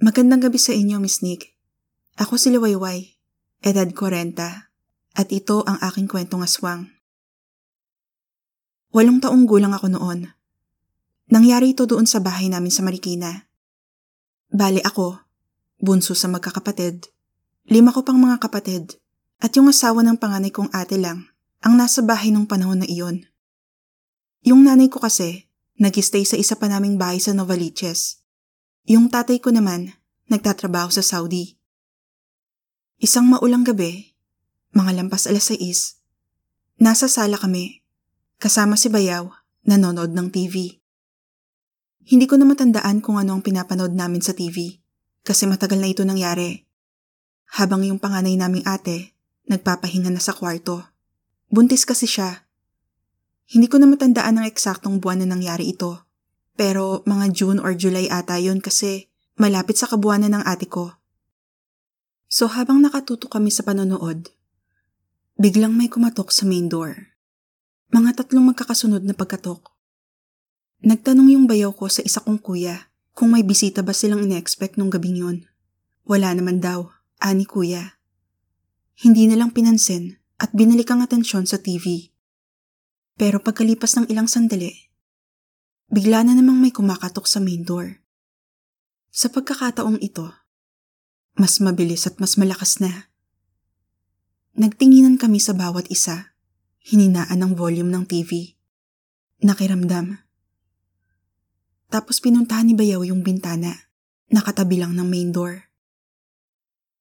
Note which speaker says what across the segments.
Speaker 1: Magandang gabi sa inyo, Miss Nick. Ako si Liwayway, edad 40, at ito ang aking kwentong aswang. Walong taong gulang ako noon. Nangyari ito doon sa bahay namin sa Marikina. Bale ako, bunso sa magkakapatid. Lima ko pang mga kapatid, at yung asawa ng panganay kong ate lang ang nasa bahay nung panahon na iyon. Yung nanay ko kasi, nag-stay sa isa pa naming bahay sa Novaliches. Yung tatay ko naman, nagtatrabaho sa Saudi. Isang maulang gabi, mga lampas alas 6, nasa sala kami, kasama si Bayaw, nanonood ng TV. Hindi ko na matandaan kung ano ang pinapanood namin sa TV, kasi matagal na ito nangyari. Habang yung panganay naming ate, nagpapahinga na sa kwarto. Buntis kasi siya hindi ko na matandaan ang eksaktong buwan na nangyari ito. Pero mga June or July ata yon kasi malapit sa kabuwanan ng ate ko. So habang nakatuto kami sa panonood, biglang may kumatok sa main door. Mga tatlong magkakasunod na pagkatok. Nagtanong yung bayaw ko sa isa kong kuya kung may bisita ba silang ine-expect nung gabing yun. Wala naman daw, ani kuya. Hindi nilang pinansin at binalik ang atensyon sa TV. Pero pagkalipas ng ilang sandali, bigla na namang may kumakatok sa main door. Sa pagkakataong ito, mas mabilis at mas malakas na. Nagtinginan kami sa bawat isa, hininaan ang volume ng TV. Nakiramdam. Tapos pinuntahan ni Bayaw yung bintana, nakatabi lang ng main door.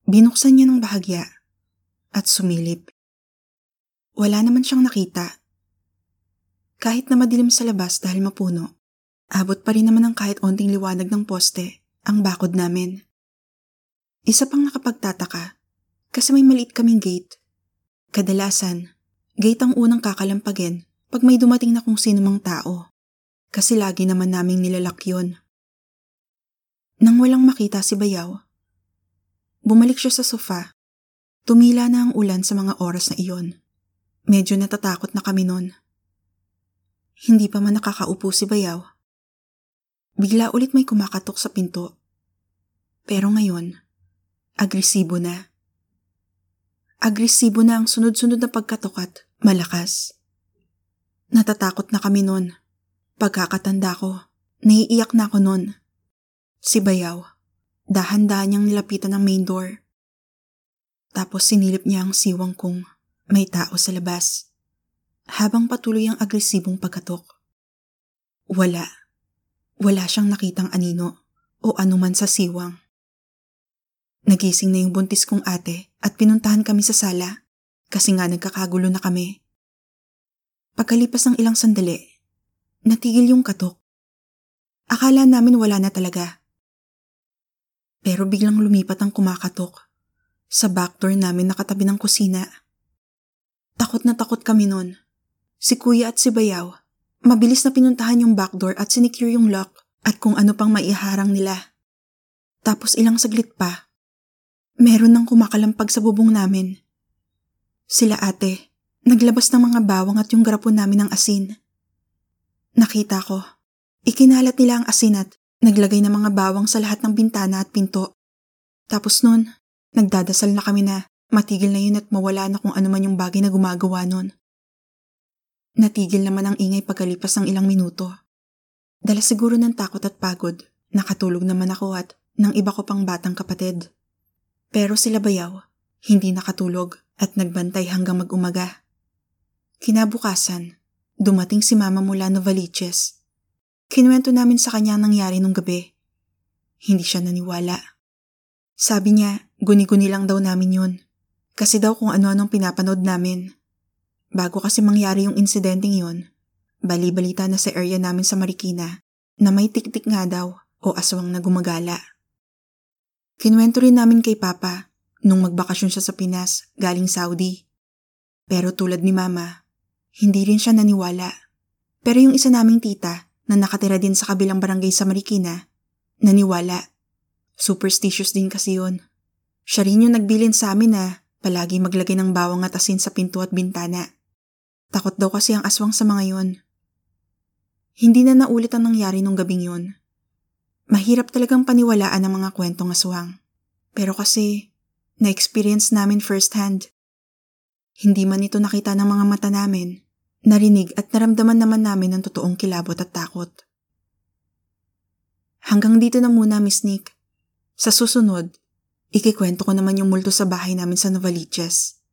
Speaker 1: Binuksan niya ng bahagya at sumilip. Wala naman siyang nakita kahit na madilim sa labas dahil mapuno, abot pa rin naman ng kahit onting liwanag ng poste ang bakod namin. Isa pang nakapagtataka kasi may maliit kaming gate. Kadalasan, gate ang unang kakalampagin pag may dumating na kung sino mang tao kasi lagi naman naming nilalak yun. Nang walang makita si Bayaw, bumalik siya sa sofa. Tumila na ang ulan sa mga oras na iyon. Medyo natatakot na kami noon. Hindi pa man nakakaupo si Bayaw. Bigla ulit may kumakatok sa pinto. Pero ngayon, agresibo na. Agresibo na ang sunod-sunod na pagkatok at malakas. Natatakot na kami noon. Pagkakatanda ko, naiiyak na ako noon. Si Bayaw, dahan-dahan niyang nilapitan ang main door. Tapos sinilip niya ang siwang kong may tao sa labas habang patuloy ang agresibong pagkatok. Wala. Wala siyang nakitang anino o anuman sa siwang. Nagising na yung buntis kong ate at pinuntahan kami sa sala kasi nga nagkakagulo na kami. Pagkalipas ng ilang sandali, natigil yung katok. Akala namin wala na talaga. Pero biglang lumipat ang kumakatok. Sa backdoor namin nakatabi ng kusina. Takot na takot kami noon. Si kuya at si bayaw, mabilis na pinuntahan yung backdoor at sinicure yung lock at kung ano pang maiharang nila. Tapos ilang saglit pa, meron nang kumakalampag sa bubong namin. Sila ate, naglabas ng mga bawang at yung garapon namin ng asin. Nakita ko, ikinalat nila ang asin at naglagay ng mga bawang sa lahat ng bintana at pinto. Tapos nun, nagdadasal na kami na matigil na yun at mawala na kung ano man yung bagay na gumagawa nun. Natigil naman ang ingay pagkalipas ng ilang minuto. Dala siguro ng takot at pagod, nakatulog naman ako at ng iba ko pang batang kapatid. Pero sila bayaw, hindi nakatulog at nagbantay hanggang mag-umaga. Kinabukasan, dumating si mama mula Novaliches. Kinuwento namin sa kanya ang nangyari nung gabi. Hindi siya naniwala. Sabi niya, guni-guni lang daw namin yun. Kasi daw kung ano-anong pinapanood namin. Bago kasi mangyari yung insidenteng yun, bali-balita na sa area namin sa Marikina na may tiktik nga daw o aswang na gumagala. Kinuwento rin namin kay Papa nung magbakasyon siya sa Pinas galing Saudi. Pero tulad ni Mama, hindi rin siya naniwala. Pero yung isa naming tita na nakatira din sa kabilang barangay sa Marikina, naniwala. Superstitious din kasi yun. Siya rin yung nagbilin sa amin na palagi maglagay ng bawang at asin sa pinto at bintana. Takot daw kasi ang aswang sa mga yon. Hindi na naulit ang nangyari nung gabing yon. Mahirap talagang paniwalaan ang mga kwentong aswang. Pero kasi, na-experience namin firsthand. Hindi man ito nakita ng mga mata namin, narinig at naramdaman naman namin ang totoong kilabot at takot. Hanggang dito na muna, Miss Nick. Sa susunod, ikikwento ko naman yung multo sa bahay namin sa Novaliches.